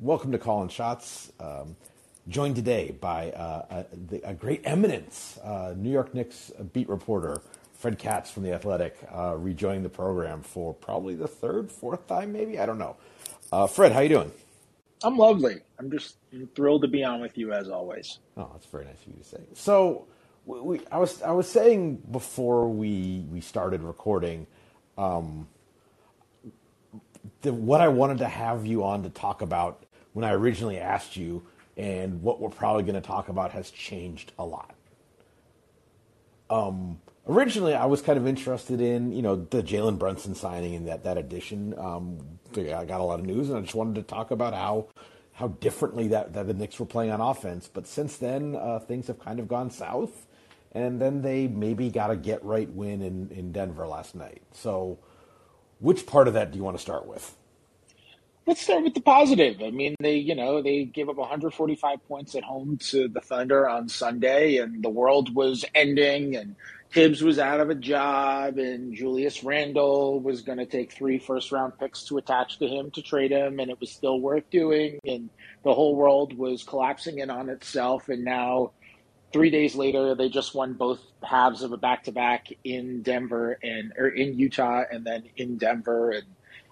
welcome to Calling Shots. Um, joined today by uh, a, a, great eminence, uh, New York Knicks beat reporter Fred Katz from the Athletic, uh, rejoining the program for probably the third, fourth time, maybe I don't know. Uh, Fred, how you doing? I'm lovely. I'm just thrilled to be on with you as always. Oh, that's very nice of you to say. So, we, we I was I was saying before we we started recording. Um, the, what I wanted to have you on to talk about when I originally asked you, and what we're probably going to talk about has changed a lot. Um, originally, I was kind of interested in you know the Jalen Brunson signing and that that addition. Um, I got a lot of news, and I just wanted to talk about how how differently that, that the Knicks were playing on offense. But since then, uh, things have kind of gone south, and then they maybe got a get right win in in Denver last night. So which part of that do you want to start with? Let's start with the positive. I mean, they, you know, they gave up 145 points at home to the Thunder on Sunday, and the world was ending, and Thibs was out of a job, and Julius Randle was going to take three first round picks to attach to him to trade him, and it was still worth doing. And the whole world was collapsing in on itself. And now three days later, they just won both halves of a back to back in Denver and or in Utah, and then in Denver. And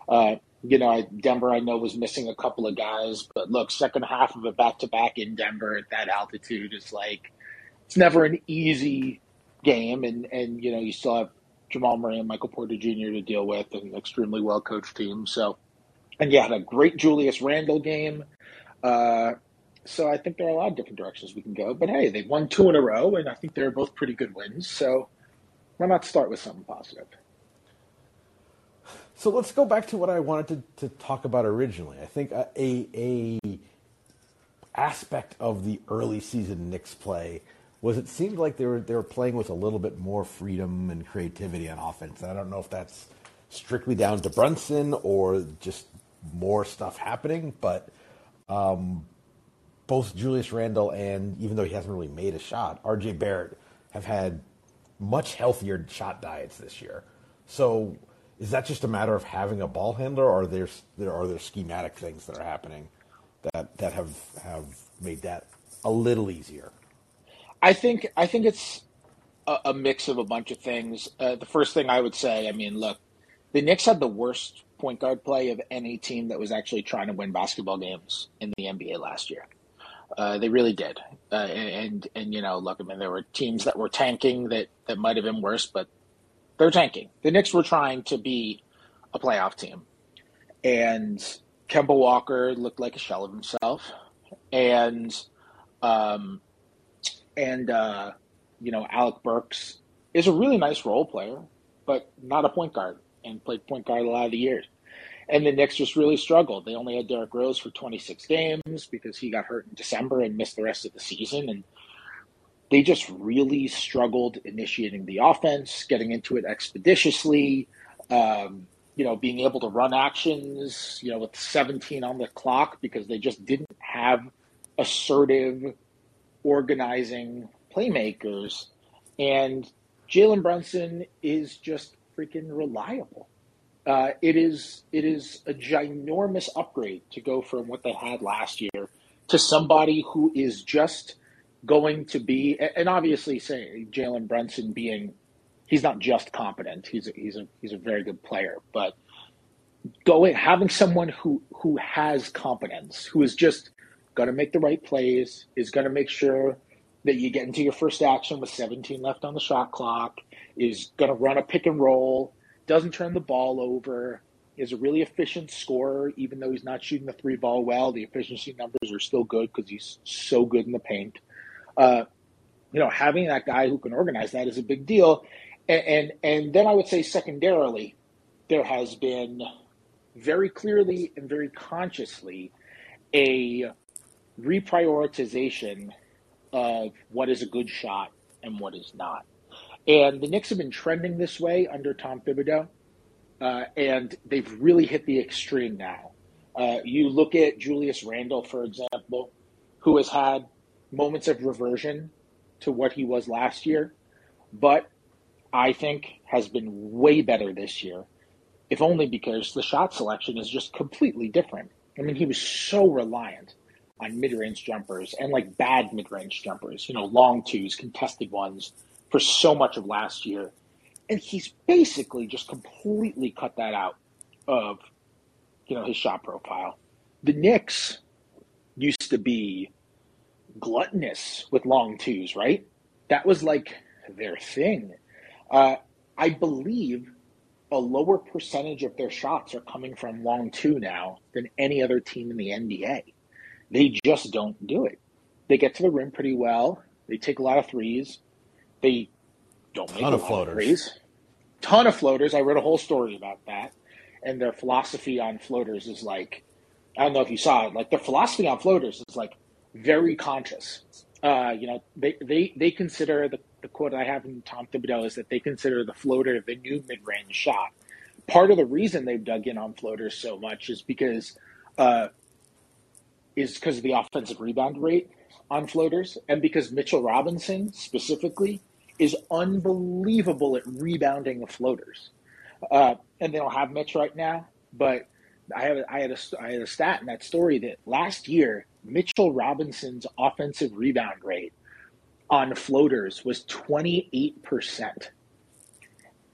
uh, you know, Denver I know was missing a couple of guys, but look, second half of a back to back in Denver at that altitude is like it's never an easy game, and and you know you still have Jamal Murray and Michael Porter Jr. to deal with, and an extremely well coached team. So, and you had a great Julius Randle game. Uh, so I think there are a lot of different directions we can go. But hey, they've won two in a row, and I think they're both pretty good wins. So why not start with something positive? So let's go back to what I wanted to, to talk about originally. I think a, a, a aspect of the early season Knicks play was it seemed like they were they were playing with a little bit more freedom and creativity on offense. I don't know if that's strictly down to Brunson or just more stuff happening, but um, both Julius Randle and even though he hasn't really made a shot, RJ Barrett have had much healthier shot diets this year. So is that just a matter of having a ball handler, or are there there are there schematic things that are happening that that have have made that a little easier? I think I think it's a, a mix of a bunch of things. Uh, the first thing I would say, I mean, look, the Knicks had the worst point guard play of any team that was actually trying to win basketball games in the NBA last year. Uh, they really did, uh, and and you know, look, I mean, there were teams that were tanking that that might have been worse, but they're tanking. The Knicks were trying to be a playoff team, and Kemba Walker looked like a shell of himself, and um, and uh, you know, Alec Burks is a really nice role player, but not a point guard, and played point guard a lot of the years. And the Knicks just really struggled. They only had Derrick Rose for 26 games because he got hurt in December and missed the rest of the season. And they just really struggled initiating the offense, getting into it expeditiously, um, you know, being able to run actions, you know, with 17 on the clock because they just didn't have assertive, organizing playmakers. And Jalen Brunson is just freaking reliable. Uh, it is it is a ginormous upgrade to go from what they had last year to somebody who is just going to be and obviously say Jalen Brunson being he's not just competent he's a, he's a he's a very good player but going having someone who who has competence who is just going to make the right plays is going to make sure that you get into your first action with 17 left on the shot clock is going to run a pick and roll doesn't turn the ball over, is a really efficient scorer, even though he's not shooting the three ball well. The efficiency numbers are still good because he's so good in the paint. Uh, you know, having that guy who can organize that is a big deal. And, and, and then I would say secondarily, there has been very clearly and very consciously a reprioritization of what is a good shot and what is not. And the Knicks have been trending this way under Tom Thibodeau, uh, and they've really hit the extreme now. Uh, you look at Julius Randle, for example, who has had moments of reversion to what he was last year, but I think has been way better this year, if only because the shot selection is just completely different. I mean, he was so reliant on mid-range jumpers and like bad mid-range jumpers, you know, long twos, contested ones for so much of last year. And he's basically just completely cut that out of, you know, his shot profile. The Knicks used to be gluttonous with long twos, right? That was like their thing. Uh, I believe a lower percentage of their shots are coming from long two now than any other team in the NBA. They just don't do it. They get to the rim pretty well. They take a lot of threes. They don't make Ton a of lot floaters. of threes. Ton of floaters. I read a whole story about that. And their philosophy on floaters is like, I don't know if you saw it. Like their philosophy on floaters is like very conscious. Uh, you know, they, they, they consider the, the quote I have from Tom Thibodeau is that they consider the floater the new mid range shot. Part of the reason they've dug in on floaters so much is because uh, is because of the offensive rebound rate on floaters, and because Mitchell Robinson specifically is unbelievable at rebounding the floaters. Uh, and they don't have Mitch right now, but I had I had a I had a stat in that story that last year Mitchell Robinson's offensive rebound rate on floaters was 28%.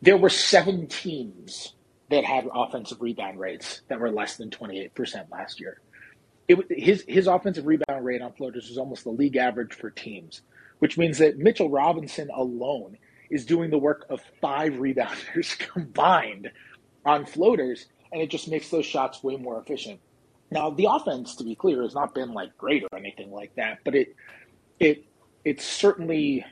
There were seven teams that had offensive rebound rates that were less than 28% last year. It, his his offensive rebound rate on floaters was almost the league average for teams, which means that Mitchell Robinson alone is doing the work of five rebounders combined on floaters, and it just makes those shots way more efficient. Now, the offense, to be clear, has not been like great or anything like that, but it it it certainly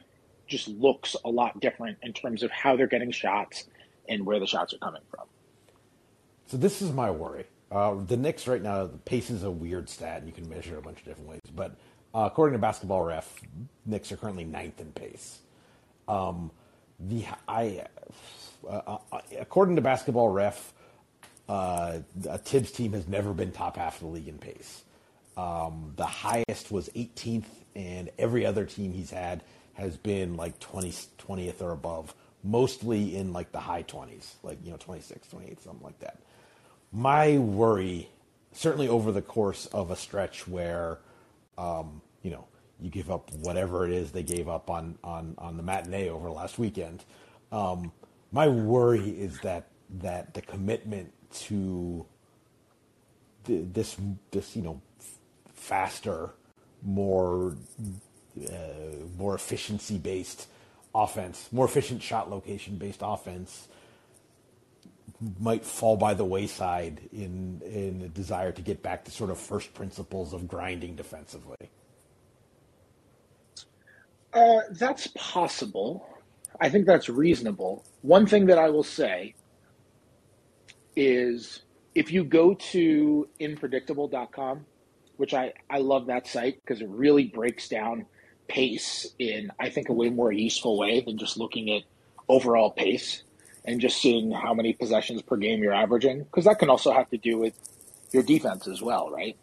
just looks a lot different in terms of how they're getting shots and where the shots are coming from. So this is my worry. Uh, the Knicks right now, the pace is a weird stat, and you can measure it a bunch of different ways. But uh, according to Basketball Ref, Knicks are currently ninth in pace. Um, the I, uh, uh, according to Basketball Ref, uh, Thibs team has never been top half of the league in pace. Um, the highest was 18th, and every other team he's had has been like 20, 20th or above, mostly in like the high 20s, like, you know, 26, 28, something like that. My worry, certainly over the course of a stretch where, um, you know, you give up whatever it is they gave up on, on, on the matinee over last weekend. Um, my worry is that, that the commitment to th- this, this, you know, faster, more uh, more efficiency based offense, more efficient shot location based offense might fall by the wayside in in a desire to get back to sort of first principles of grinding defensively. Uh, that's possible. I think that's reasonable. One thing that I will say is if you go to inpredictable.com, which I, I love that site because it really breaks down pace in, I think, a way more useful way than just looking at overall pace and just seeing how many possessions per game you're averaging, because that can also have to do with your defense as well, right?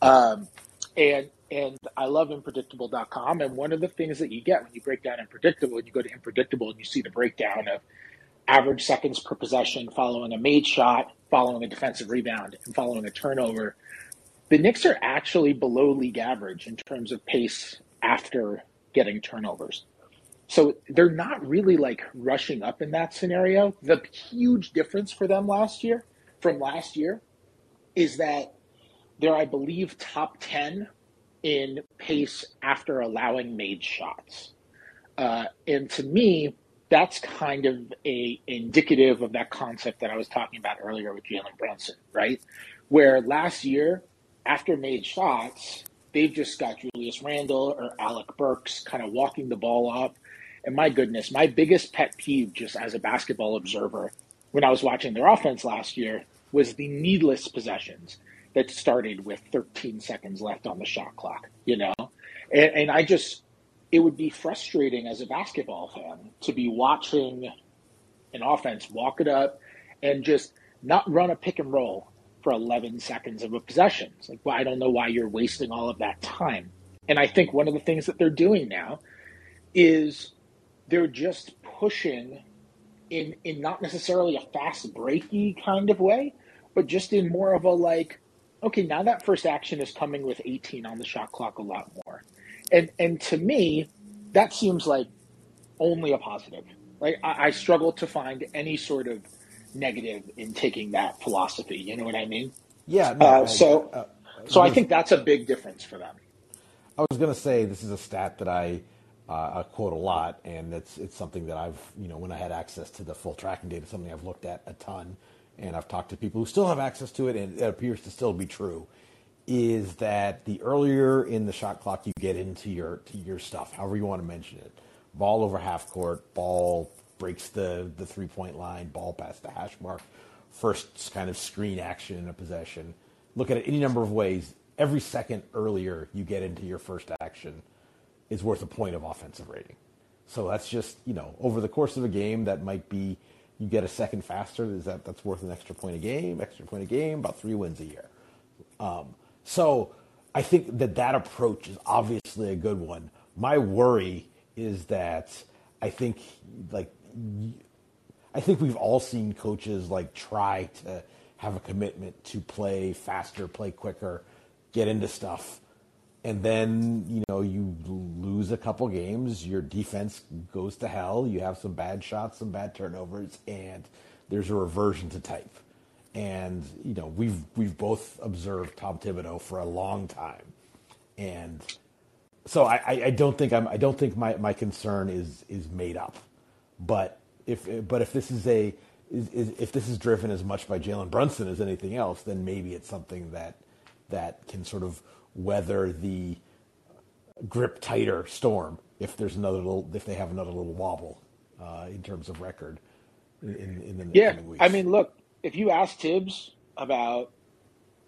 Um, and and I love inpredictable.com. And one of the things that you get when you break down inpredictable, and you go to inpredictable and you see the breakdown of average seconds per possession following a made shot, following a defensive rebound, and following a turnover. The Knicks are actually below league average in terms of pace after getting turnovers. So they're not really like rushing up in that scenario. The huge difference for them last year from last year is that they're, I believe, top 10 in pace after allowing made shots. Uh, and to me, that's kind of a indicative of that concept that I was talking about earlier with Jalen Brunson, right? Where last year, after made shots, they've just got Julius Randle or Alec Burks kind of walking the ball up. And my goodness, my biggest pet peeve just as a basketball observer when I was watching their offense last year was the needless possessions that started with 13 seconds left on the shot clock, you know? And, and I just, it would be frustrating as a basketball fan to be watching an offense walk it up and just not run a pick and roll for 11 seconds of a possession. It's like, well, I don't know why you're wasting all of that time. And I think one of the things that they're doing now is they're just pushing in in not necessarily a fast breaky kind of way, but just in more of a like, okay, now that first action is coming with 18 on the shot clock a lot more. And and to me, that seems like only a positive. Like I, I struggle to find any sort of negative in taking that philosophy. You know what I mean? Yeah. No, Uh, I- so uh, so I think that's a big difference for them. I was going to say this is a stat that I uh, I quote a lot, and it's it's something that I've you know when I had access to the full tracking data, something I've looked at a ton, and I've talked to people who still have access to it, and it appears to still be true. Is that the earlier in the shot clock you get into your to your stuff, however you want to mention it, ball over half court, ball breaks the the three point line, ball past the hash mark, first kind of screen action in a possession. Look at it any number of ways. Every second earlier you get into your first action is worth a point of offensive rating. So that's just you know over the course of a game that might be you get a second faster. Is that that's worth an extra point a game? Extra point a game, about three wins a year. Um, so I think that that approach is obviously a good one. My worry is that I think like I think we've all seen coaches like try to have a commitment to play faster, play quicker, get into stuff. And then, you know, you lose a couple games, your defense goes to hell, you have some bad shots, some bad turnovers, and there's a reversion to type. And, you know, we've we've both observed Tom Thibodeau for a long time. And so I, I- don't think I'm I don't think my, my concern is is made up. But if but if this is a is, is, if this is driven as much by Jalen Brunson as anything else, then maybe it's something that that can sort of weather the grip tighter storm if there's another little if they have another little wobble uh, in terms of record in, in, the Yeah, coming weeks. I mean, look, if you ask Thibs about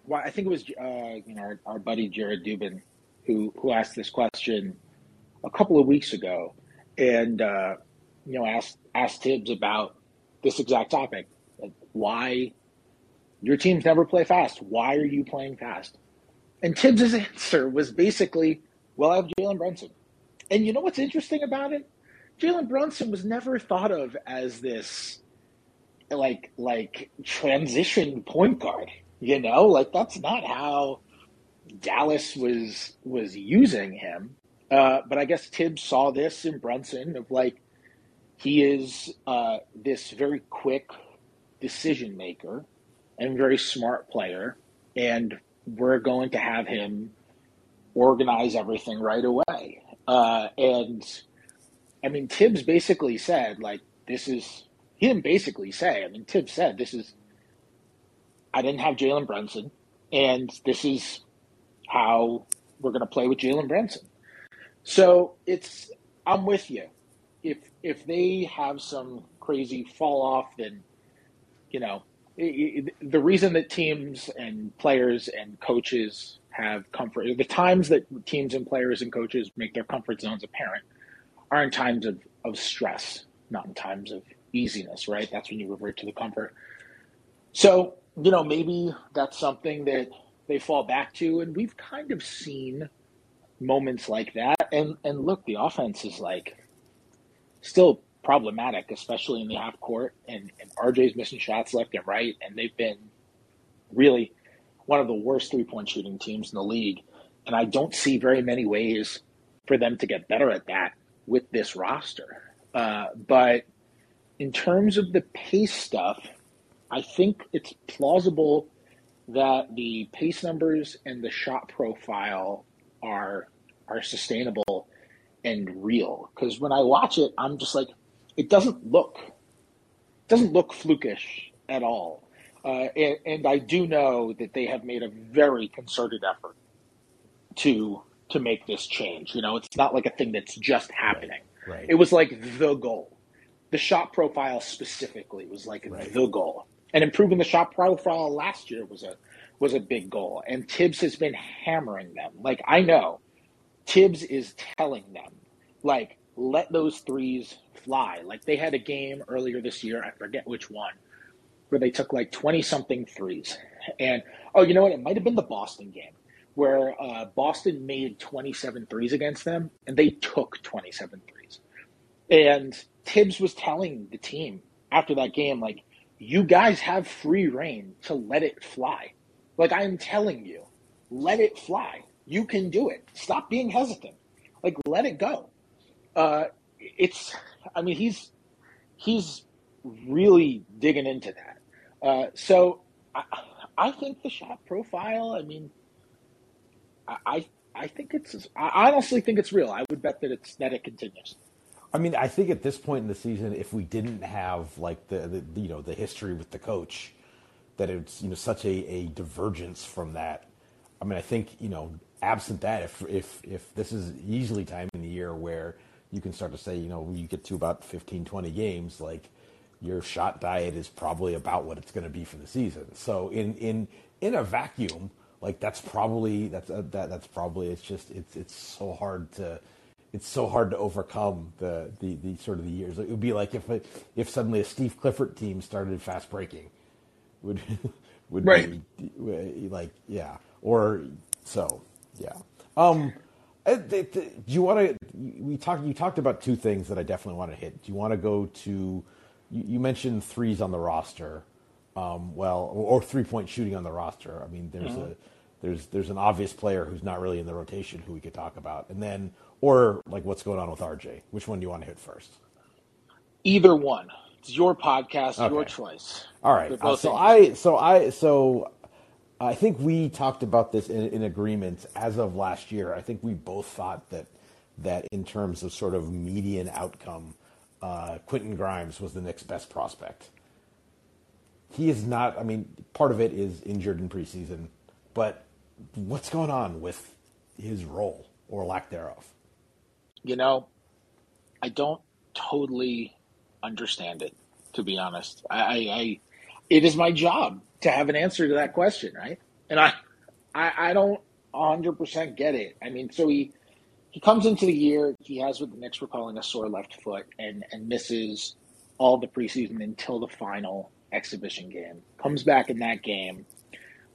why, I think it was uh, you know our, our buddy Jared Dubin who who asked this question a couple of weeks ago, and uh, you know asked asked Thibs about this exact topic, like why your teams never play fast. Why are you playing fast? And Thibs' answer was basically, "Well, I have Jalen Brunson." And you know what's interesting about it? Jalen Brunson was never thought of as this like like transition point guard. You know, like that's not how Dallas was was using him. Uh, but I guess Thibs saw this in Brunson of like he is uh, this very quick decision maker and very smart player, and we're going to have him organize everything right away. Uh, and I mean, Thibs basically said like this is he didn't basically say. I mean, Thibs said this is I didn't have Jalen Brunson, and this is how we're going to play with Jalen Brunson. So it's I'm with you. If if they have some crazy fall off, then you know i i the reason that teams and players and coaches have comfort the times that teams and players and coaches make their comfort zones apparent are in times of, of stress, not in times of easiness, right? That's when you revert to the comfort. So, you know, maybe that's something that they fall back to. And we've kind of seen moments like that. And and look, the offense is like still problematic, especially in the half court. And, and RJ's missing shots left and right. And they've been really one of the worst three point shooting teams in the league. And I don't see very many ways for them to get better at that with this roster. Uh, but in terms of the pace stuff, I think it's plausible that the pace numbers and the shot profile are are sustainable and real. Because when I watch it, I'm just like, it doesn't look doesn't look flukish at all. Uh, and, and I do know that they have made a very concerted effort to to make this change. You know, it's not like a thing that's just happening. Right. It was like the goal. The shot profile specifically was like Right. the goal. And improving the shot profile last year was a was a big goal. And Thibs has been hammering them. Like I know Thibs is telling them, like, let those threes fly. Like they had a game earlier this year, I forget which one, where they took like 20 something threes. And oh, you know what? It might have been the Boston game where uh, Boston made 27 threes against them and they took 27 threes. And Thibs was telling the team after that game, like, you guys have free reign to let it fly. Like I'm telling you, let it fly. You can do it. Stop being hesitant. Like let it go. Uh, it's. I mean, he's he's really digging into that. Uh, so I, I think the shot profile. I mean, I I think it's. I honestly think it's real. I would bet that it's that it continues. I mean, I think at this point in the season, if we didn't have like the, the you know the history with the coach, that it's you know such a, a divergence from that. I mean, I think you know, absent that, if if if this is easily time in the year where you can start to say, you know, you get to about 15, 20 games, like your shot diet is probably about what it's going to be for the season. So in in in a vacuum, like that's probably that's uh, that that's probably it's just it's it's so hard to it's so hard to overcome the the, the sort of the years. It would be like if if suddenly a Steve Clifford team started fast breaking, would would right. be like yeah or so yeah. Um, uh, do you want to? We talked. You talked about two things that I definitely want to hit. Do you want to go to? You mentioned threes on the roster. Um, well, or, three point shooting on the roster. I mean, there's mm-hmm. a there's there's an obvious player who's not really in the rotation who we could talk about, and then or like what's going on with RJ. Which one do you want to hit first? Either one. It's your podcast, okay. your choice. All right. Uh, so I so I so I think we talked about this in, in agreement as of last year. I think we both thought that that in terms of sort of median outcome, uh, Quentin Grimes was the next best prospect. He is not. I mean, part of it is injured in preseason, but what's going on with his role or lack thereof? You know, I don't totally understand it. To be honest, I, I, it is my job to have an answer to that question, right? And I, I, I don't 100% get it. I mean, so he he comes into the year, he has what the Knicks were calling a sore left foot, and and misses all the preseason until the final exhibition game. Comes back in that game,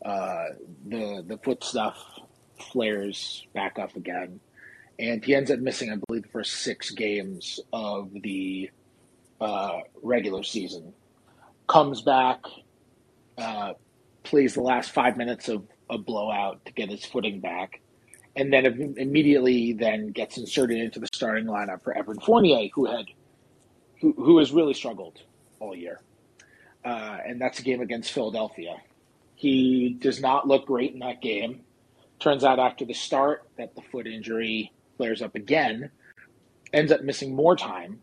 uh, the the foot stuff flares back up again, and he ends up missing, I believe, the first six games of the uh, regular season. Comes back, uh, plays the last five minutes of a blowout to get his footing back, and then immediately then gets inserted into the starting lineup for Evan Fournier, who had who, who has really struggled all year, uh, and that's a game against Philadelphia. He does not look great in that game. Turns out after the start that the foot injury flares up again, ends up missing more time,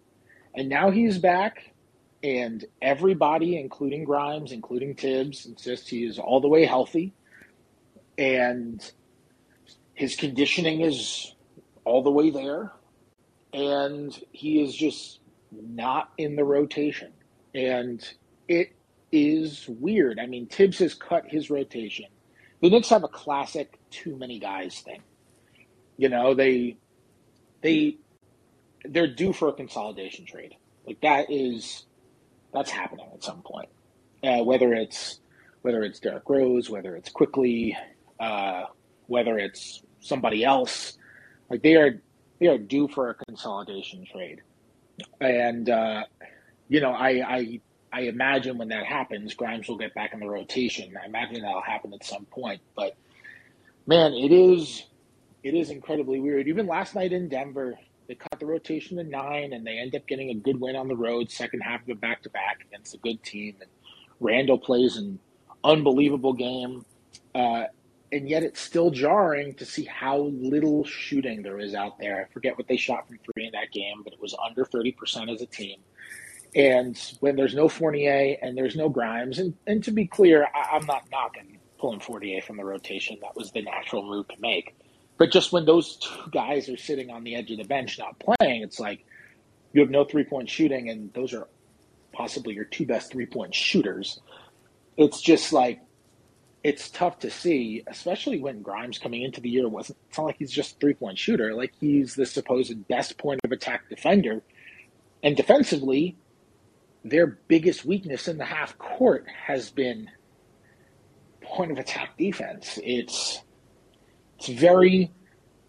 and now he's back and everybody, including Grimes, including Thibs, insists he is all the way healthy. And his conditioning is all the way there. And he is just not in the rotation. And it is weird. I mean, Thibs has cut his rotation. The Knicks have a classic too many guys thing. You know, they they they're due for a consolidation trade. Like that is that's happening at some point. Uh, whether it's whether it's Derrick Rose, whether it's Quickley, uh, whether it's somebody else, like they are they are due for a consolidation trade, and uh, you know I, I I imagine when that happens, Grimes will get back in the rotation. I imagine that'll happen at some point, but man, it is it is incredibly weird. Even last night in Denver, they cut the rotation to nine, and they end up getting a good win on the road, second half of a back to back against a good team. And Randle plays an unbelievable game. Uh, and yet it's still jarring to see how little shooting there is out there. I forget what they shot from three in that game, but it was under 30% as a team. And when there's no Fournier and there's no Grimes, and, and to be clear, I, I'm not knocking pulling Fournier from the rotation. That was the natural move to make. But just when those two guys are sitting on the edge of the bench not playing, it's like you have no three point shooting, and those are possibly your two best three point shooters. It's just like it's tough to see, especially when Grimes coming into the year wasn't. It's not like he's just a three point shooter. Like he's the supposed best point of attack defender, and defensively, their biggest weakness in the half court has been point of attack defense. It's it's very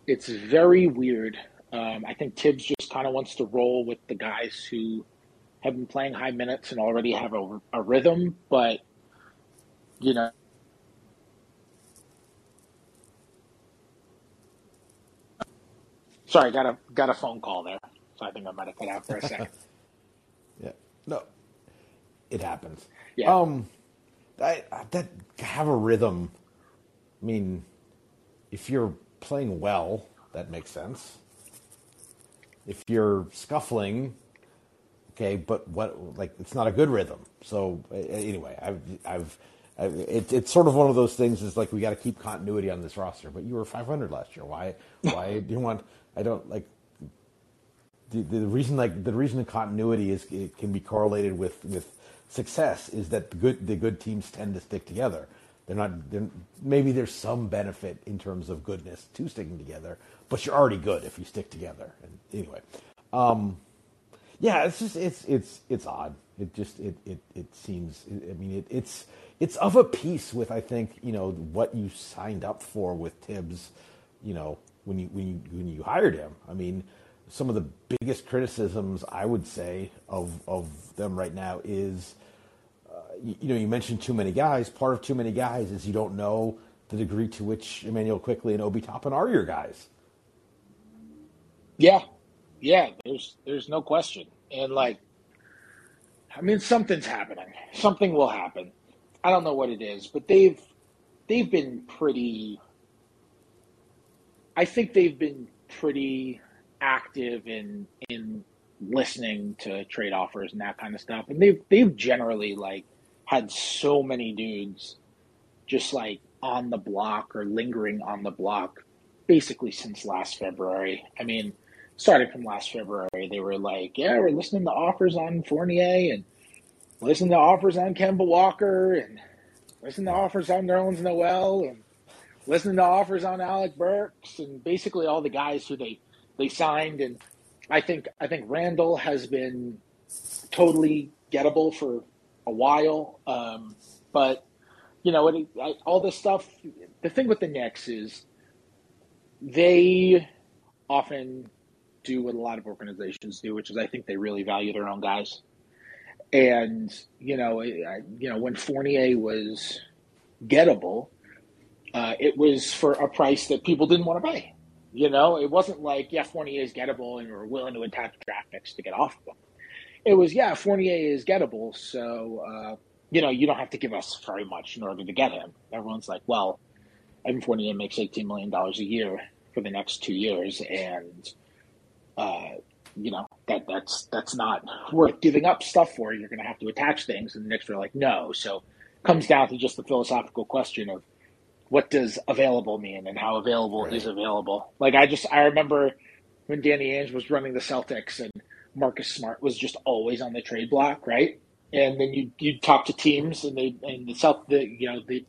it's very weird. Um, I think Thibs just kind of wants to roll with the guys who have been playing high minutes and already have a, a rhythm, but you know. Sorry, got a got a phone call there, so I think I might have cut out for a second. yeah, no, it happens. Yeah, um, I, that have a rhythm. I mean, if you're playing well, that makes sense. If you're scuffling, okay, but what like it's not a good rhythm. So anyway, I've I've. It, it's sort of one of those things. Is like we got to keep continuity on this roster. But you were 500 last year. Why? Why do you want? I don't like the, the reason like the reason the continuity is it can be correlated with with success is that the good the good teams tend to stick together. They're not. They're, maybe there's some benefit in terms of goodness to sticking together, but you're already good if you stick together. And anyway, um, yeah, it's just it's it's it's odd. It just it it it seems. I mean, it, it's it's of a piece with I think you know what you signed up for with Thibs. You know when you when you when you hired him. I mean, some of the biggest criticisms I would say of of them right now is you, know, you mentioned too many guys. Part of too many guys is you don't know the degree to which Immanuel Quickley and Obi Toppin are your guys. Yeah, yeah. There's there's no question, and like, I mean, something's happening. Something will happen. I don't know what it is, but they've they've been pretty. I think they've been pretty active in in listening to trade offers and that kind of stuff, and they've they've generally like had so many dudes just like on the block or lingering on the block basically since last February. I mean, starting from last February, they were like, yeah, we're listening to offers on Fournier and listening to offers on Kemba Walker and listening to offers on Nerlens Noel and listening to offers on Alec Burks and basically all the guys who they they signed and I think I think Randle has been totally gettable for a while. Um, but you know, it, I, all this stuff. The thing with the Knicks is they often do what a lot of organizations do, which is I think they really value their own guys. And you know, I, you know, when Fournier was gettable, uh, it was for a price that people didn't want to pay. You know, it wasn't like, yeah, Fournier is gettable and we're willing to attack draft picks to get off of him it was yeah, Fournier is gettable, so uh, you know you don't have to give us very much in order to get him. Everyone's like, well, Evan Fournier makes eighteen million dollars a year for the next two years, and uh, you know that that's that's not worth giving up stuff for. You're going to have to attach things, and the Knicks are like, no. So it comes down to just the philosophical question of what does available mean and how available right. is available. Like I just I remember when Danny Ainge was running the Celtics and Marcus Smart was just always on the trade block, right? And then you you talk to teams and they and the South the you know they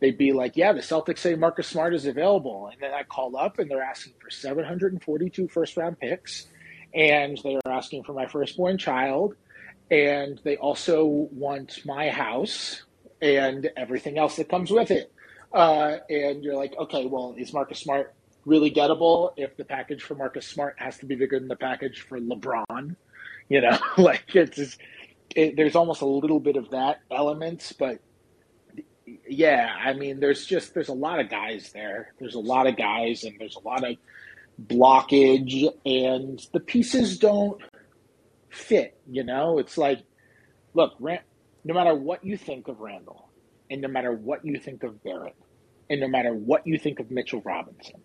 they'd be like, yeah, the Celtics say Marcus Smart is available, and then I call up and they're asking for 742 first round picks, and they are asking for my firstborn child, and they also want my house and everything else that comes with it. Uh, and you're like, okay, well, is Marcus Smart really gettable if the package for Marcus Smart has to be bigger than the package for LeBron. You know, like it's just, it, there's almost a little bit of that element, but yeah, I mean, there's just there's a lot of guys there. There's a lot of guys, and there's a lot of blockage, and the pieces don't fit. You know, it's like, look, Rand, no matter what you think of Randle, and no matter what you think of Barrett, and no matter what you think of Mitchell Robinson,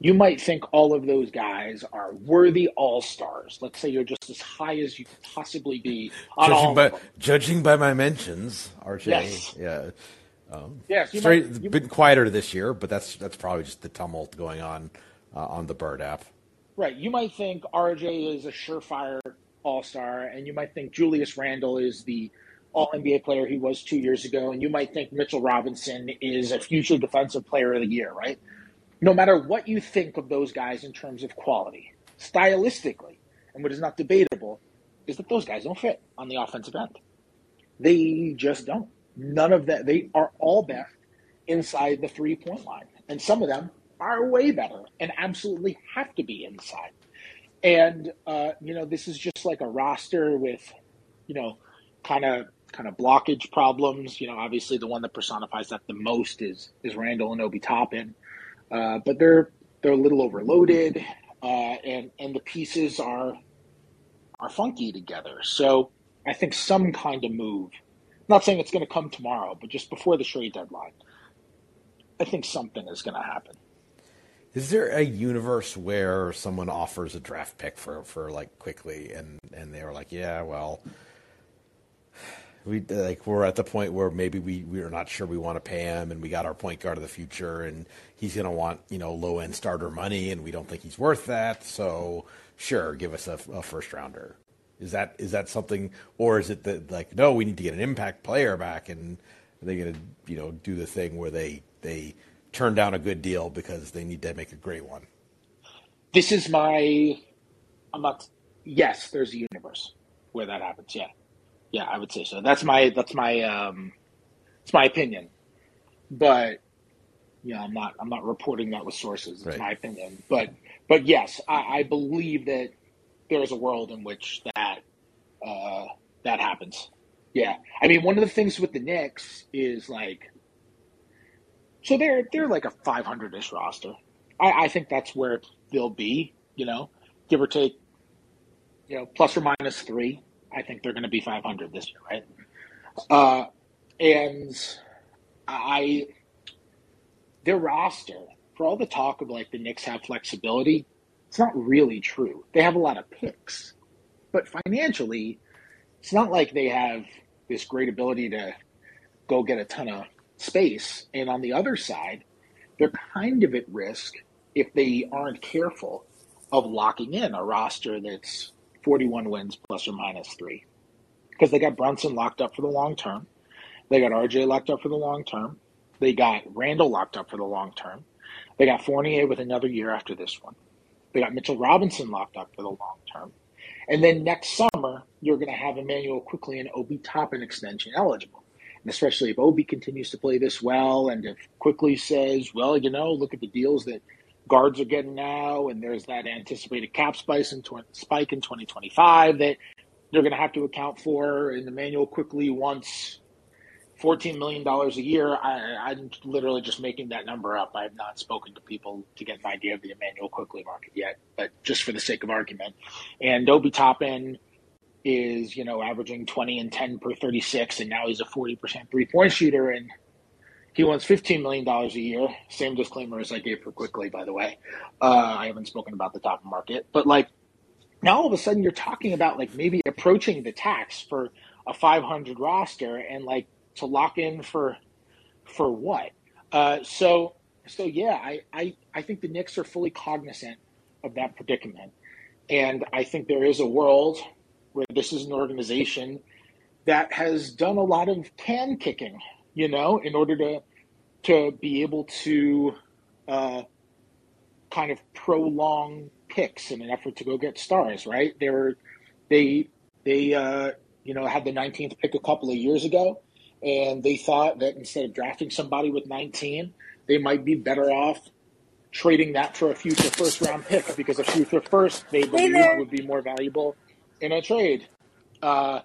you might think all of those guys are worthy all stars. Let's say you're just as high as you could possibly be on judging by judging by my mentions, RJ. Yes. Yeah. Um, yes, straight, might, you, been quieter this year, but that's that's probably just the tumult going on uh, on the Bird app. Right. You might think RJ is a surefire all star, and you might think Julius Randle is the all NBA player he was two years ago, and you might think Mitchell Robinson is a future defensive player of the year, right? No matter what you think of those guys in terms of quality, stylistically, and what is not debatable, is that those guys don't fit on the offensive end. They just don't. None of that. They are all best inside the three point line. And some of them are way better and absolutely have to be inside. And, uh, you know, this is just like a roster with, you know, kind of kind of blockage problems. You know, obviously the one that personifies that the most is is Randle and Obi Toppin. Uh, but they're they're a little overloaded. uh, and and the pieces are are funky together. So I think some kind of move. I'm not saying it's going to come tomorrow, but just before the trade deadline, I think something is going to happen. Is there a universe where someone offers a draft pick for, for like Quickley, and, and they were like, yeah, well, we like we're at the point where maybe we we're not sure we want to pay him, and we got our point guard of the future, and he's going to want you know low end starter money, and we don't think he's worth that. So sure, give us a, a first rounder. Is that is that something, or is it that like no, we need to get an impact player back, and they're going to you know do the thing where they they turn down a good deal because they need to make a great one. This is my. I'm not. Yes, there's a universe where that happens. Yeah, yeah, I would say so. That's my. That's my. Um, it's my opinion, but you know, I'm not. I'm not reporting that with sources. It's right. my opinion, but but yes, I, I believe that there is a world in which that uh, that happens. Yeah, I mean, one of the things with the Knicks is like so they're they're like a 500 ish roster. I, I think that's where they'll be. You know, give or take. You know, plus or minus three. I think they're going to be 500 this year, right? Uh, and I their roster for all the talk of like the Knicks have flexibility, it's not really true. They have a lot of picks, but financially, it's not like they have this great ability to go get a ton of space. And on the other side, they're kind of at risk if they aren't careful of locking in a roster that's 41 wins plus or minus three. Because they got Brunson locked up for the long term. They got RJ locked up for the long term. They got Randle locked up for the long term. They got Fournier with another year after this one. They got Mitchell Robinson locked up for the long term. And then next summer, you're going to have Immanuel Quickley and Obi Toppin extension eligible. And especially if Obi continues to play this well, and if Quickley says, well, you know, look at the deals that guards are getting now, and there's that anticipated cap spike in, spike in 2025 that they're going to have to account for, and Immanuel Quickley wants $14 million a year. I, am literally just making that number up. I have not spoken to people to get an idea of the Immanuel Quickley market yet, but just for the sake of argument. And Obi Toppin is, you know, averaging 20 and 10 per 36, and now he's a 40% three point shooter, and he wants $15 million a year. Same disclaimer as I gave for Quickley, by the way. Uh, I haven't spoken about the Toppin market, but like now all of a sudden you're talking about like maybe approaching the tax for a 500 roster and like to lock in for for what? Uh, so so yeah, I, I I think the Knicks are fully cognizant of that predicament, and I think there is a world where this is an organization that has done a lot of can kicking, you know, in order to to be able to uh, kind of prolong picks in an effort to go get stars. Right? They were they they uh, you know had the 19th pick a couple of years ago, and they thought that instead of drafting somebody with 19, they might be better off trading that for a future first round pick because a future first they believe would be more valuable in a trade. Uh,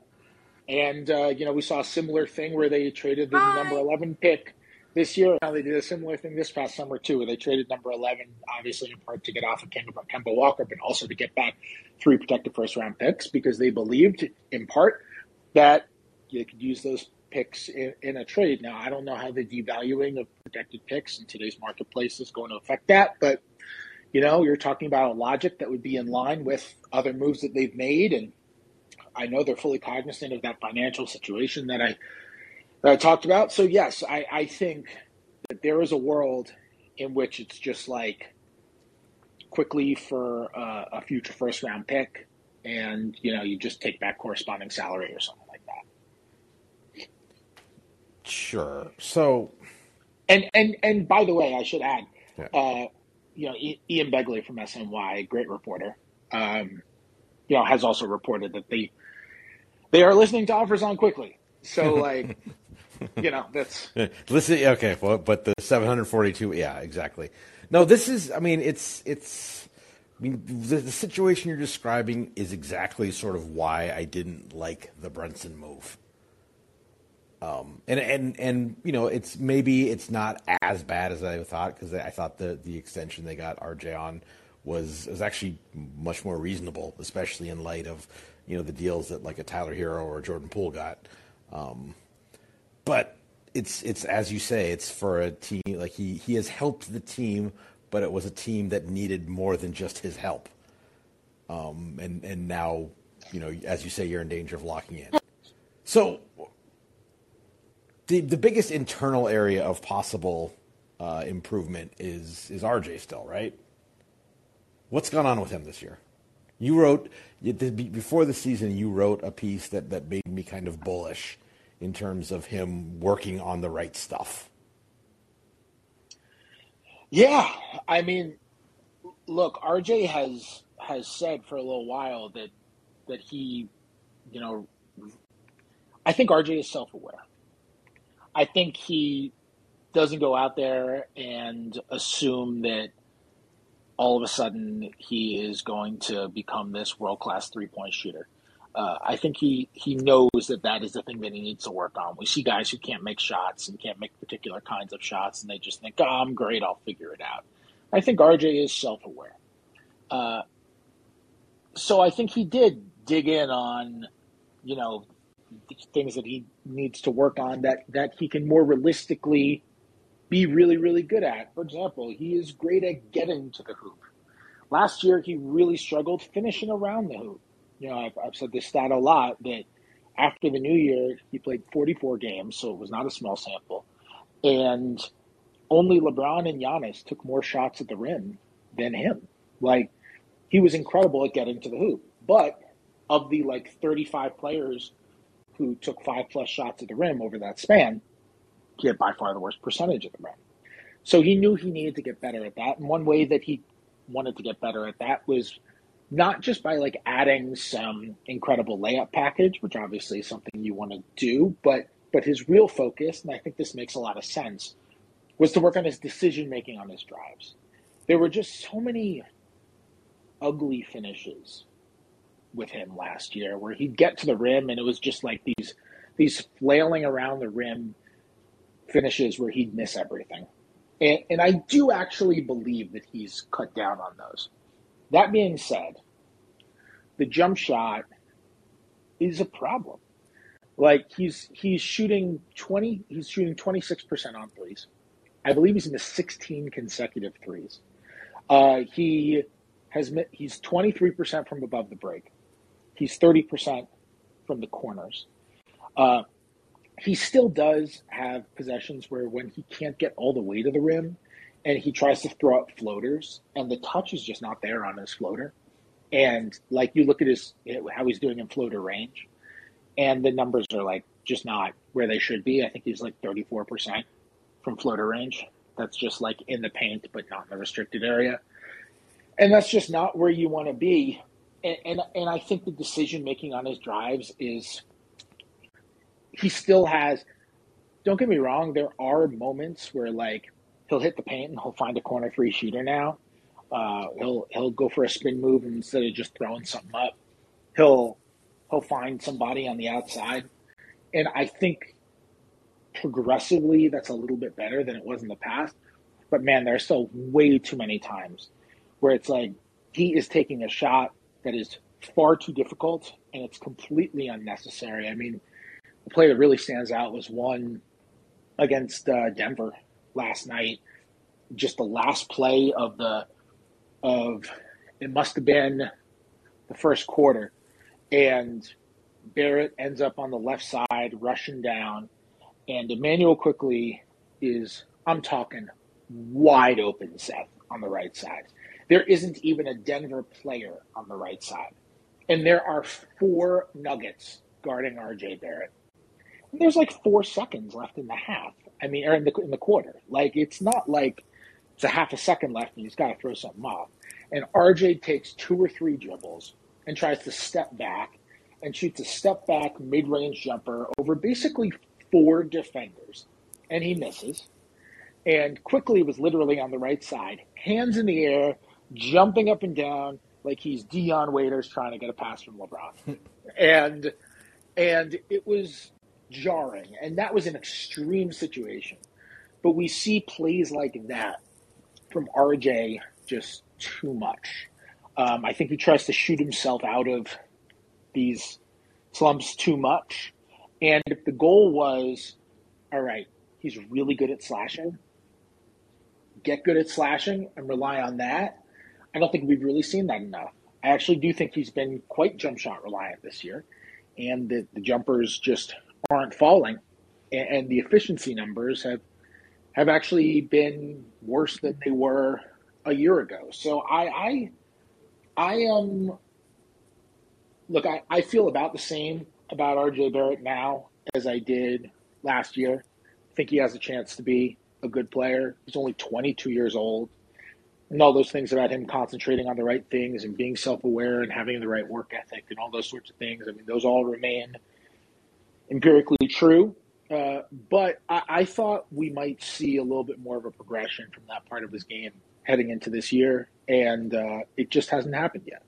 and, uh, you know, we saw a similar thing where they traded the Hi. number 11 pick this year. Now they did a similar thing this past summer, too, where they traded number 11, obviously in part to get off of Kemba, Kemba Walker, but also to get back three protected first round picks because they believed, in part, that they could use those picks in, in, a trade. Now, I don't know how the devaluing of protected picks in today's marketplace is going to affect that, but you know, you're talking about a logic that would be in line with other moves that they've made, and I know they're fully cognizant of that financial situation that I that I talked about. So yes, I, I think that there is a world in which it's just like Quickley for uh, a future first round pick, and you know you just take back corresponding salary or something like that. Sure. So, and and and by the way, I should add, yeah. uh, you know, Ian Begley from SNY, great reporter, um, you know, has also reported that they they are listening to offers on Quickley. So like, you know, that's listen. Okay, well, but the 742, yeah, exactly. No, this is. I mean, it's it's. I mean, the, the situation you're describing is exactly sort of why I didn't like the Brunson move. Um, and and and you know, it's maybe it's not as bad as I thought because I thought the the extension they got RJ on was was actually much more reasonable, especially in light of you know the deals that like a Tyler Herro or Jordan Poole got. Um, but it's it's as you say, it's for a team like he he has helped the team, but it was a team that needed more than just his help. Um, and and now you know as you say, you're in danger of locking in. So the the biggest internal area of possible uh, improvement is is RJ still right. What's gone on with him this year? You wrote before the season. You wrote a piece that that made me kind of bullish in terms of him working on the right stuff. Yeah, I mean, look, RJ has has said for a little while that that he, you know, I think RJ is self aware. I think he doesn't go out there and assume that all of a sudden he is going to become this world class three point shooter. Uh, I think he he knows that that is the thing that he needs to work on. We see guys who can't make shots and can't make particular kinds of shots, and they just think, "Oh, I'm great, I'll figure it out." I think RJ is self aware, uh, so I think he did dig in on, you know, things that he needs to work on that that he can more realistically be really really good at. For example, he is great at getting to the hoop. Last year, he really struggled finishing around the hoop you know, I've, I've said this stat a lot that after the new year, he played 44 games, so it was not a small sample. And only LeBron and Giannis took more shots at the rim than him. Like, he was incredible at getting to the hoop. But of the like 35 players who took five plus shots at the rim over that span, he had by far the worst percentage of the rim. So he knew he needed to get better at that. And one way that he wanted to get better at that was not just by like adding some incredible layup package, which obviously is something you want to do, but but his real focus, and I think this makes a lot of sense, was to work on his decision making on his drives. There were just so many ugly finishes with him last year where he'd get to the rim and it was just like these these flailing around the rim finishes where he'd miss everything. And, and I do actually believe that he's cut down on those. That being said, the jump shot is a problem. Like he's he's shooting twenty he's shooting twenty six percent on threes. I believe he's the sixteen consecutive threes. Uh, he has he's twenty three percent from above the break. He's thirty percent from the corners. Uh, he still does have possessions where when he can't get all the way to the rim, and he tries to throw up floaters, and the touch is just not there on his floater. And like you look at his how he's doing in floater range, and the numbers are like just not where they should be. I think he's like 34% from floater range. That's just like in the paint, but not in the restricted area. And that's just not where you want to be. And, and, and I think the decision making on his drives is he still has. Don't get me wrong. There are moments where like he'll hit the paint and he'll find a corner three shooter now. Uh, he'll he'll go for a spin move instead of just throwing something up. He'll he'll find somebody on the outside, and I think progressively that's a little bit better than it was in the past. But man, there's still way too many times where it's like he is taking a shot that is far too difficult and it's completely unnecessary. I mean, the play that really stands out was one against uh, Denver last night. Just the last play of the of it must have been the first quarter, and Barrett ends up on the left side rushing down, and Immanuel Quickley is I'm talking wide open Seth on the right side. There isn't even a Denver player on the right side. And there are four Nuggets guarding RJ Barrett. And there's like four seconds left in the half. I mean, or in the in the quarter. Like it's not like it's a half a second left and he's got to throw something off. And RJ takes two or three dribbles and tries to step back and shoots a step back mid range jumper over basically four defenders, and he misses. And Quickley was literally on the right side, hands in the air, jumping up and down like he's Dion Waiters trying to get a pass from LeBron. and and it was jarring. And that was an extreme situation. But we see plays like that from RJ just too much. Um, I think he tries to shoot himself out of these slumps too much. And if the goal was, all right, he's really good at slashing, get good at slashing and rely on that, I don't think we've really seen that enough. I actually do think he's been quite jump shot reliant this year, and the, the jumpers just aren't falling, and, the efficiency numbers have have actually been worse than they were a year ago. So I I, I am um, look I, I feel about the same about RJ Barrett now as I did last year. I think he has a chance to be a good player. He's only 22 years old. And all those things about him concentrating on the right things and being self aware and having the right work ethic and all those sorts of things. I mean, those all remain empirically true. Uh, but I, I, thought we might see a little bit more of a progression from that part of his game heading into this year, and uh, it just hasn't happened yet.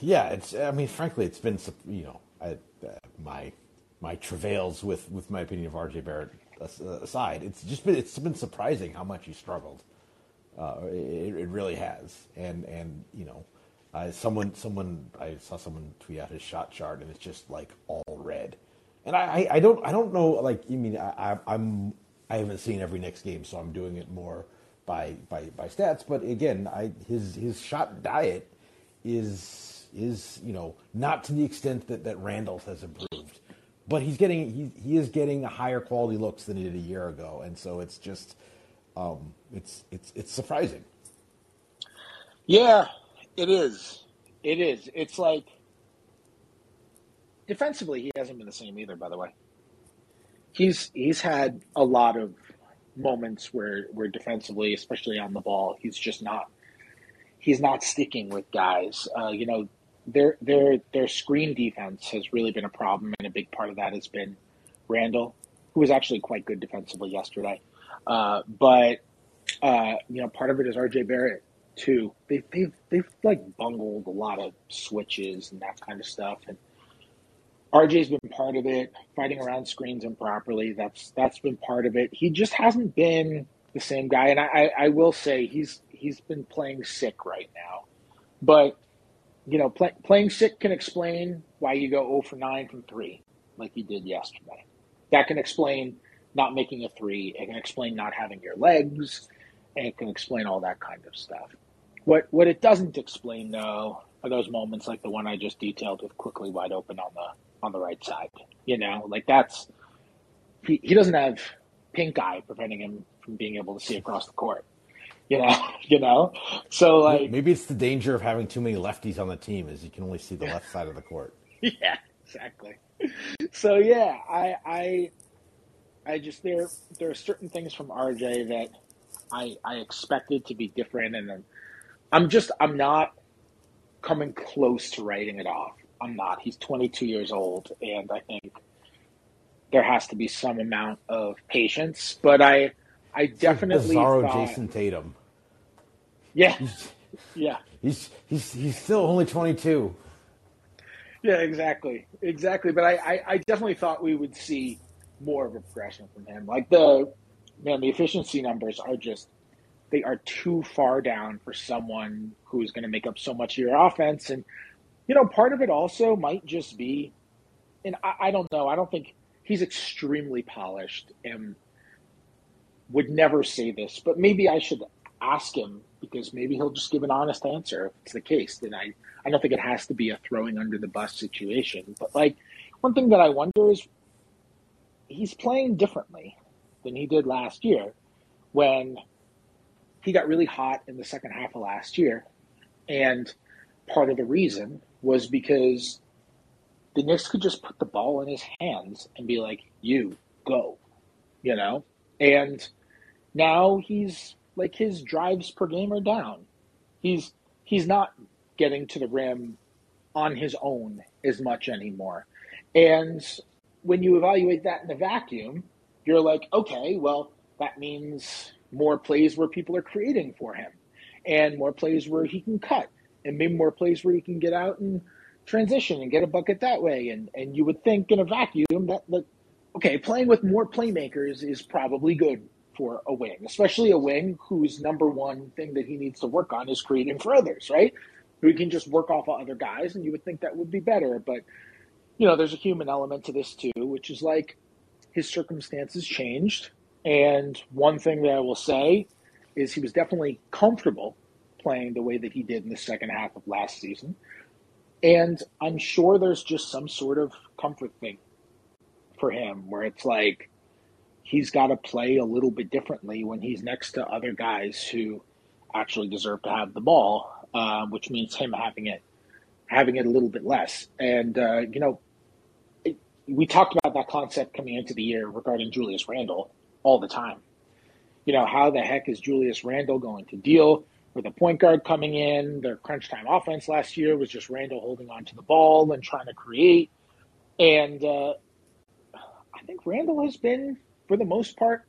Yeah, it's. I mean, frankly, it's been you know I, uh, my my travails with with my opinion of R.J. Barrett aside. It's just been it's been surprising how much he struggled. Uh, it, it really has, and and you know uh, someone, someone, I saw someone tweet out his shot chart, and it's just like all red. And I, I, don't, I don't know. Like, you mean I, I'm, I haven't seen every Knicks game, so I'm doing it more by by by stats. But again, I his his shot diet is is you know not to the extent that that Randle's has improved, but he's getting he he is getting higher quality looks than he did a year ago, and so it's just um, it's it's it's surprising. Yeah, it is. It is. It's like defensively, he hasn't been the same either. By the way, he's he's had a lot of moments where where defensively, especially on the ball, he's just not he's not sticking with guys. Uh, you know, their their their screen defense has really been a problem, and a big part of that has been Randle, who was actually quite good defensively yesterday. Uh, but uh, you know, part of it is R.J. Barrett too. They've they've they've like bungled a lot of switches and that kind of stuff. And RJ's been part of it, fighting around screens improperly. That's that's been part of it. He just hasn't been the same guy. And I, I will say he's he's been playing sick right now. But you know, play, playing sick can explain why you go 0 for 9 from three, like you did yesterday. That can explain not making a three. It can explain not having your legs. And it can explain all that kind of stuff. What what it doesn't explain though are those moments like the one I just detailed with Quickley wide open on the on the right side. You know, like that's he, he doesn't have pink eye preventing him from being able to see across the court. You know, you know. So like maybe it's the danger of having too many lefties on the team is you can only see the left side of the court. Yeah, exactly. So yeah, I I I just there there are certain things from RJ that I I expected to be different and I'm just I'm not coming close to writing it off. I'm not. He's 22 years old, and I think there has to be some amount of patience. But I, I definitely Bizarro thought, Jayson Tatum. Yeah, yeah. He's he's he's still only 22. Yeah, exactly, exactly. But I, I, I definitely thought we would see more of a progression from him. Like the man, the efficiency numbers are just they are too far down for someone who's going to make up so much of your offense. And, you know, part of it also might just be, and I, I don't know, I don't think he's extremely polished and would never say this, but maybe I should ask him because maybe he'll just give an honest answer if it's the case. Then I, I don't think it has to be a throwing under the bus situation. But like one thing that I wonder is he's playing differently than he did last year when he got really hot in the second half of last year. And part of the reason was because the Knicks could just put the ball in his hands and be like, you go, you know? And now he's like his drives per game are down. He's he's not getting to the rim on his own as much anymore. And when you evaluate that in a vacuum, you're like, okay, well, that means more plays where people are creating for him, and more plays where he can cut, and maybe more plays where he can get out and transition and get a bucket that way. And and you would think in a vacuum that okay, playing with more playmakers is probably good for a wing, especially a wing whose number one thing that he needs to work on is creating for others, right? Who can just work off of other guys, and you would think that would be better. But, you know, there's a human element to this too, which is like his circumstances changed. And one thing that I will say is he was definitely comfortable playing the way that he did in the second half of last season. And I'm sure there's just some sort of comfort thing for him where it's like he's got to play a little bit differently when he's next to other guys who actually deserve to have the ball, uh, which means him having it having it a little bit less. And uh, you know, it, we talked about that concept coming into the year regarding Julius Randle all the time. You know, how the heck is Julius Randle going to deal with a point guard coming in? Their crunch time offense last year was just Randle holding on to the ball and trying to create. And uh, I think Randle has been, for the most part,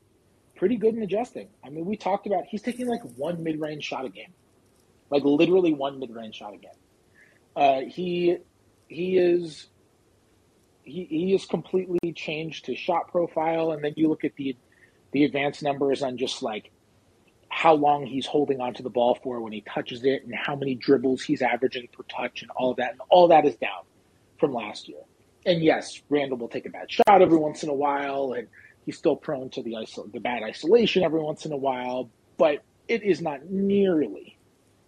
pretty good in adjusting. I mean, we talked about he's taking like one mid range shot a game, like literally one mid range shot a game. Uh, he he is he he has completely changed his shot profile, and then you look at the the advanced numbers on just like how long he's holding onto the ball for when he touches it, and how many dribbles he's averaging per touch, and all of that, and all that is down from last year and yes, Randle will take a bad shot every once in a while, and he's still prone to the the bad isolation every once in a while. But it is not nearly,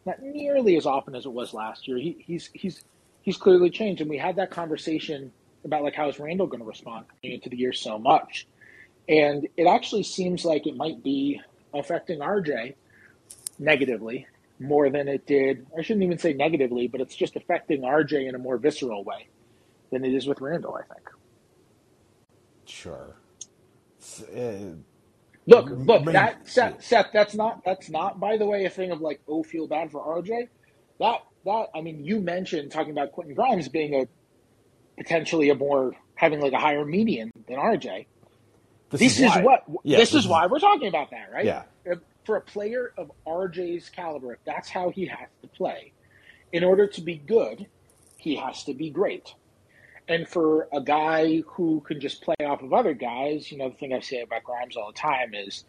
not nearly as often as it was last year. He, he's he's he's clearly changed, and we had that conversation about like how is Randle going to respond into the year so much, and it actually seems like it might be affecting RJ negatively more than it did. I shouldn't even say negatively, but it's just affecting RJ in a more visceral way than it is with Randle, I think. Sure. Uh, look, look, that Seth, Seth, that's not that's not by the way a thing of like oh feel bad for RJ. That that I mean you mentioned talking about Quentin Grimes being a potentially a more having like a higher median than RJ. This, this is, is what yeah, this, this is, is why we're talking about that, right? Yeah. For a player of RJ's caliber, if that's how he has to play, in order to be good, he has to be great. And for a guy who can just play off of other guys, you know, the thing I say about Grimes all the time is,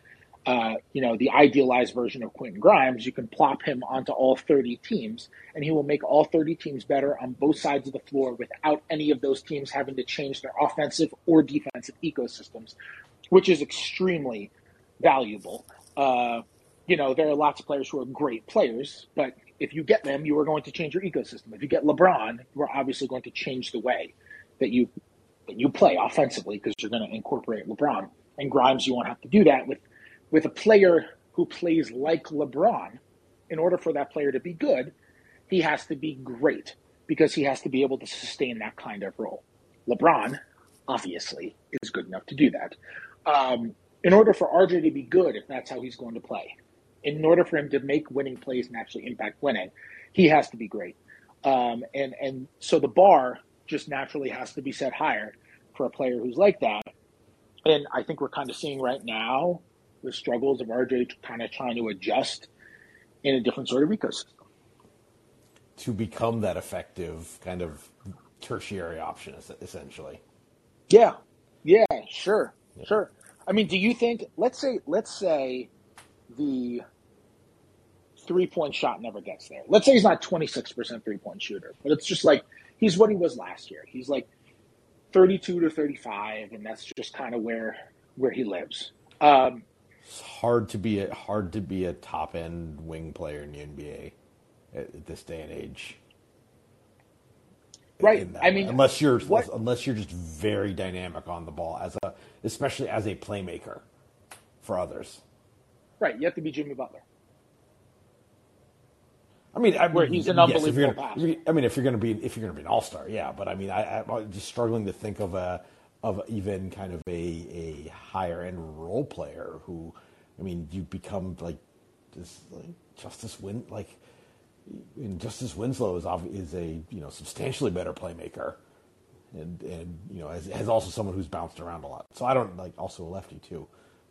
uh, you know, the idealized version of Quentin Grimes, you can plop him onto all 30 teams, and he will make all 30 teams better on both sides of the floor without any of those teams having to change their offensive or defensive ecosystems, which is extremely valuable. Uh, you know, there are lots of players who are great players, but if you get them, you are going to change your ecosystem. If you get LeBron, you're obviously going to change the way that you that you play offensively because you're going to incorporate LeBron and Grimes. You won't have to do that with with a player who plays like LeBron. In order for that player to be good, he has to be great because he has to be able to sustain that kind of role. LeBron, obviously, is good enough to do that. Um, in order for RJ to be good, if that's how he's going to play, in order for him to make winning plays and actually impact winning, he has to be great. Um, and and so the bar just naturally has to be set higher for a player who's like that. And I think we're kind of seeing right now the struggles of RJ kind of trying to adjust in a different sort of ecosystem. To become that effective kind of tertiary option, essentially. Yeah. Yeah, sure. Yeah. Sure. I mean, do you think, let's say, let's say the three point shot never gets there. Let's say he's not 26% three point shooter, but it's just like he's what he was last year. He's like 32 to 35, and that's just kind of where where he lives. Um, it's hard to be a hard to be a top end wing player in the NBA at, at this day and age. Right. I mean, unless you're what, unless you're just very dynamic on the ball as a especially as a playmaker for others. Right. You have to be Jimmy Butler. I mean, I, where he's an unbelievable yes, gonna, I mean, if you're going to be if you're going to be an all star, yeah. But I mean, I, am just struggling to think of a of even kind of a a higher end role player who, I mean, you become like this like Justice Win like. And Justice Winslow is is a you know substantially better playmaker, and and you know has, has also someone who's bounced around a lot. So I don't like also a lefty too.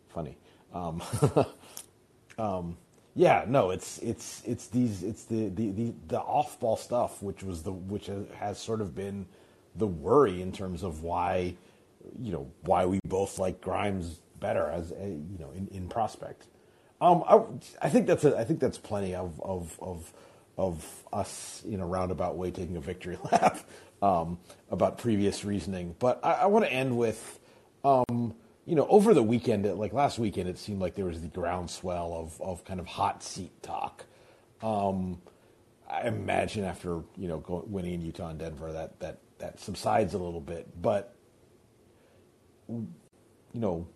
Funny. Um, um, yeah, no, it's it's it's these it's the the the, the off ball stuff, which was the which has sort of been the worry in terms of why you know why we both like Grimes better as a, you know in, in prospect. Um, I, I think that's a, I think that's plenty of of of of us in a roundabout way taking a victory lap um, about previous reasoning. But I, I want to end with, um, you know, over the weekend, like last weekend, it seemed like there was the groundswell of of kind of hot seat talk. Um, I imagine after you know going, winning in Utah and Denver, that that that subsides a little bit. But you know,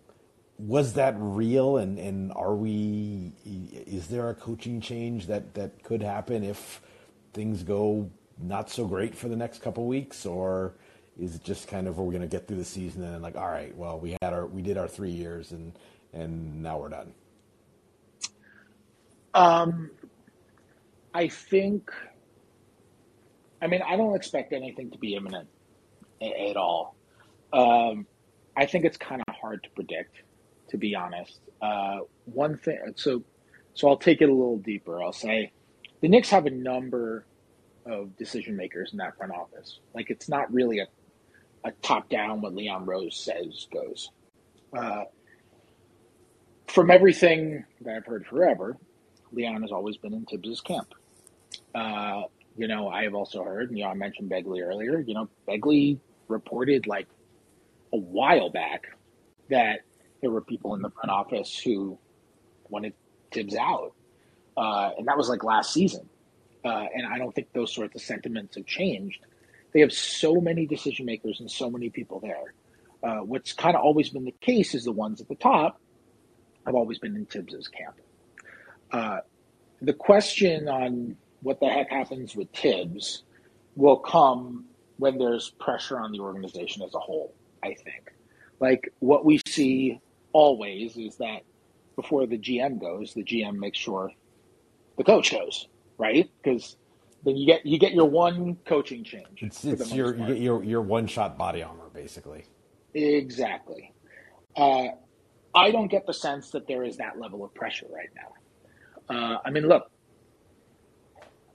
was that real? And and are we? Is there a coaching change that that could happen if things go not so great for the next couple weeks, or is it just kind of we're going to get through the season and like, all right, well, we had our we did our three years and and now we're done. Um, I think. I mean, I don't expect anything to be imminent at all. Um, I think it's kind of hard to predict, to be honest. Uh, one thing, so so I'll take it a little deeper. I'll say the Knicks have a number of decision makers in that front office. Like it's not really a a top down what Leon Rose says goes. Uh, from everything that I've heard forever, Leon has always been in Thibs's camp. Uh, you know, I have also heard, you know, I mentioned Begley earlier. You know, Begley reported like a while back that there were people in the front office who wanted Thibs out, uh, and that was like last season. Uh, and I don't think those sorts of sentiments have changed. They have so many decision makers and so many people there. Uh, what's kind of always been the case is the ones at the top have always been in Thibs's camp. Uh, the question on what the heck happens with Thibs will come when there's pressure on the organization as a whole, I think. Like what we see always is that before the GM goes, the GM makes sure the coach goes, right? Because then you get you get your one coaching change. It's, it's your you your your one shot body armor basically. Exactly. Uh, I don't get the sense that there is that level of pressure right now. Uh, I mean, look,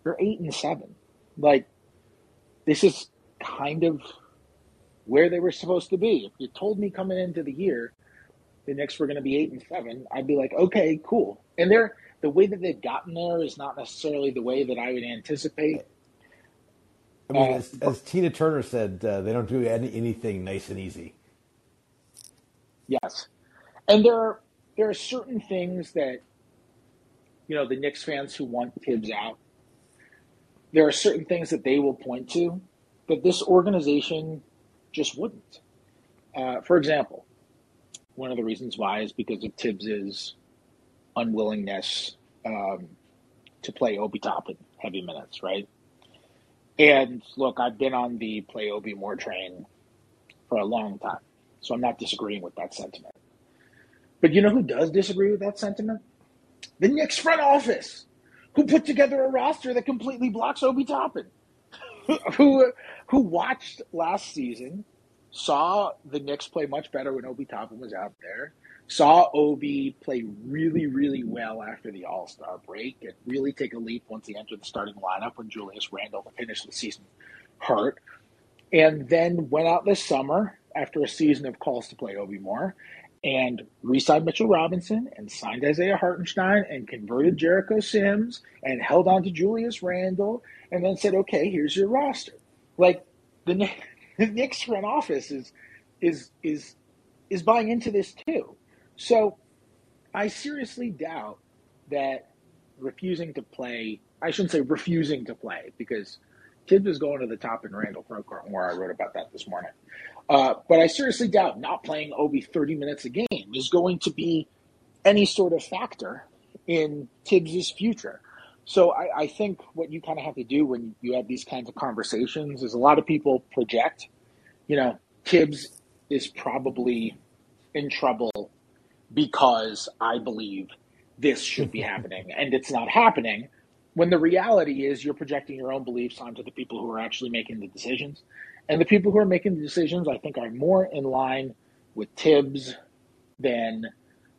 they're eight and seven. Like this is kind of where they were supposed to be. If you told me coming into the year the Knicks were going to be eight and seven, I'd be like, okay, cool. And they're the way that they've gotten there is not necessarily the way that I would anticipate. I mean, uh, as, as, Tina Turner said, uh, they don't do any, anything nice and easy. Yes, and there are there are certain things that you know the Knicks fans who want Thibs out. There are certain things that they will point to that this organization just wouldn't. Uh, for example, one of the reasons why is because of Thibs's unwillingness um, to play Obi Toppin heavy minutes, right? And look, I've been on the play Obi more train for a long time, so I'm not disagreeing with that sentiment. But you know who does disagree with that sentiment? The Knicks front office, who put together a roster that completely blocks Obi Toppin, who who watched last season, saw the Knicks play much better when Obi Toppin was out there, saw Obi play really, really well after the All Star break and really take a leap once he entered the starting lineup when Julius Randle finished the season hurt. And then went out this summer after a season of calls to play Obi more and re signed Mitchell Robinson and signed Isaiah Hartenstein and converted Jericho Sims and held on to Julius Randle and then said, okay, here's your roster. Like the, the Knicks front office is is is is buying into this too. So I seriously doubt that refusing to play, I shouldn't say refusing to play because Thibs is going to the top in Randle front where I wrote about that this morning. Uh, but I seriously doubt not playing Obi 30 minutes a game is going to be any sort of factor in Thibs's future. So I, I think what you kind of have to do when you have these kinds of conversations is a lot of people project, you know, Thibs is probably in trouble because I believe this should be happening and it's not happening. When the reality is you're projecting your own beliefs onto the people who are actually making the decisions. And the people who are making the decisions, I think, are more in line with Thibs than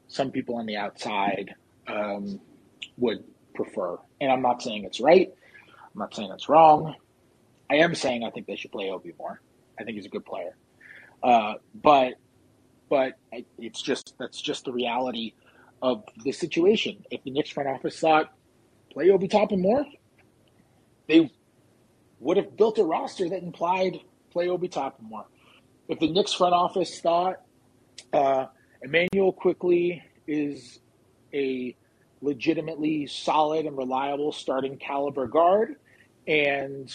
some people on the outside um, would prefer. And I'm not saying it's right. I'm not saying it's wrong. I am saying I think they should play Obi more. I think he's a good player. Uh, but but it's just that's just the reality of the situation. If the Knicks front office thought play Obi Toppin more, they would have built a roster that implied play Obi Toppin more. If the Knicks front office thought uh, Immanuel Quickley is a legitimately solid and reliable starting caliber guard, and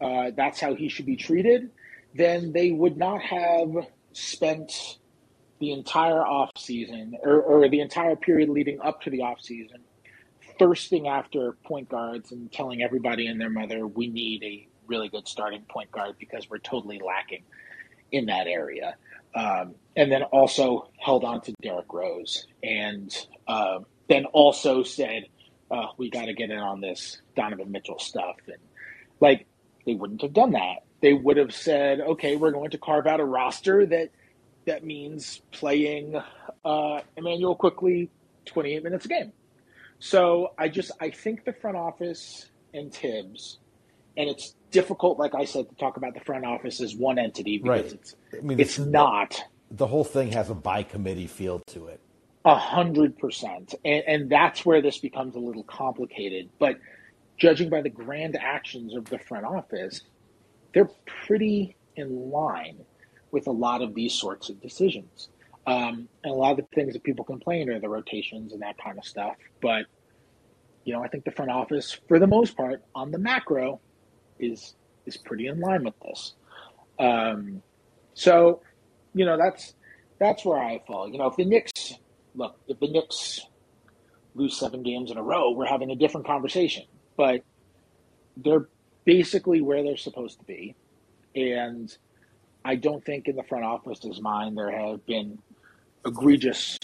uh, that's how he should be treated, then they would not have spent the entire off season or, or the entire period leading up to the off season thirsting after point guards and telling everybody and their mother we need a really good starting point guard because we're totally lacking in that area. Um, and then also held on to Derrick Rose and uh, then also said, uh, we got to get in on this Donovan Mitchell stuff. And like, they wouldn't have done that. They would have said, okay, we're going to carve out a roster that that means playing uh, Immanuel Quickley 28 minutes a game. So I just I think the front office and Thibs, and it's difficult, like I said, to talk about the front office as one entity because right. it's I mean, it's, it's not. The whole thing has a by committee feel to it. A hundred percent, and that's where this becomes a little complicated. But judging by the grand actions of the front office, they're pretty in line with a lot of these sorts of decisions. Um, and a lot of the things that people complain are the rotations and that kind of stuff. But, you know, I think the front office, for the most part, on the macro, is is pretty in line with this. Um, so, you know, that's that's where I fall. You know, if the Knicks look, if the Knicks lose seven games in a row, we're having a different conversation. But they're basically where they're supposed to be, and I don't think in the front office's mind there have been egregious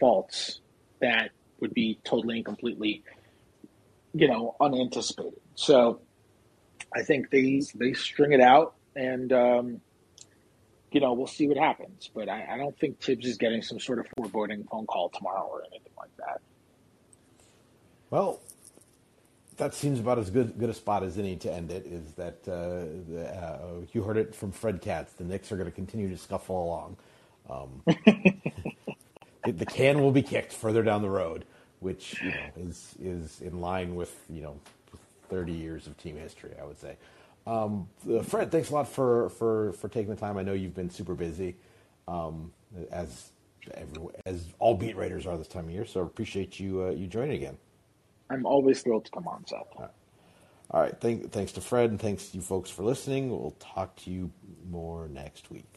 faults that would be totally and completely, you know, unanticipated. So I think they they string it out, and um, you know we'll see what happens. But I, I don't think Thibs is getting some sort of foreboding phone call tomorrow or anything like that. Well, that seems about as good good a spot as any to end it. Is that uh, the, uh, you heard it from Fred Katz? The Knicks are going to continue to scuffle along. Um, the can will be kicked further down the road, which you know is is in line with you know thirty years of team history. I would say. Um, uh, Fred, thanks a lot for, for, for taking the time. I know you've been super busy, um, as as all beat writers are this time of year. So I appreciate you uh, you joining again. I'm always thrilled to come on, Seth. All right. All right. Thank, thanks to Fred and thanks to you folks for listening. We'll talk to you more next week.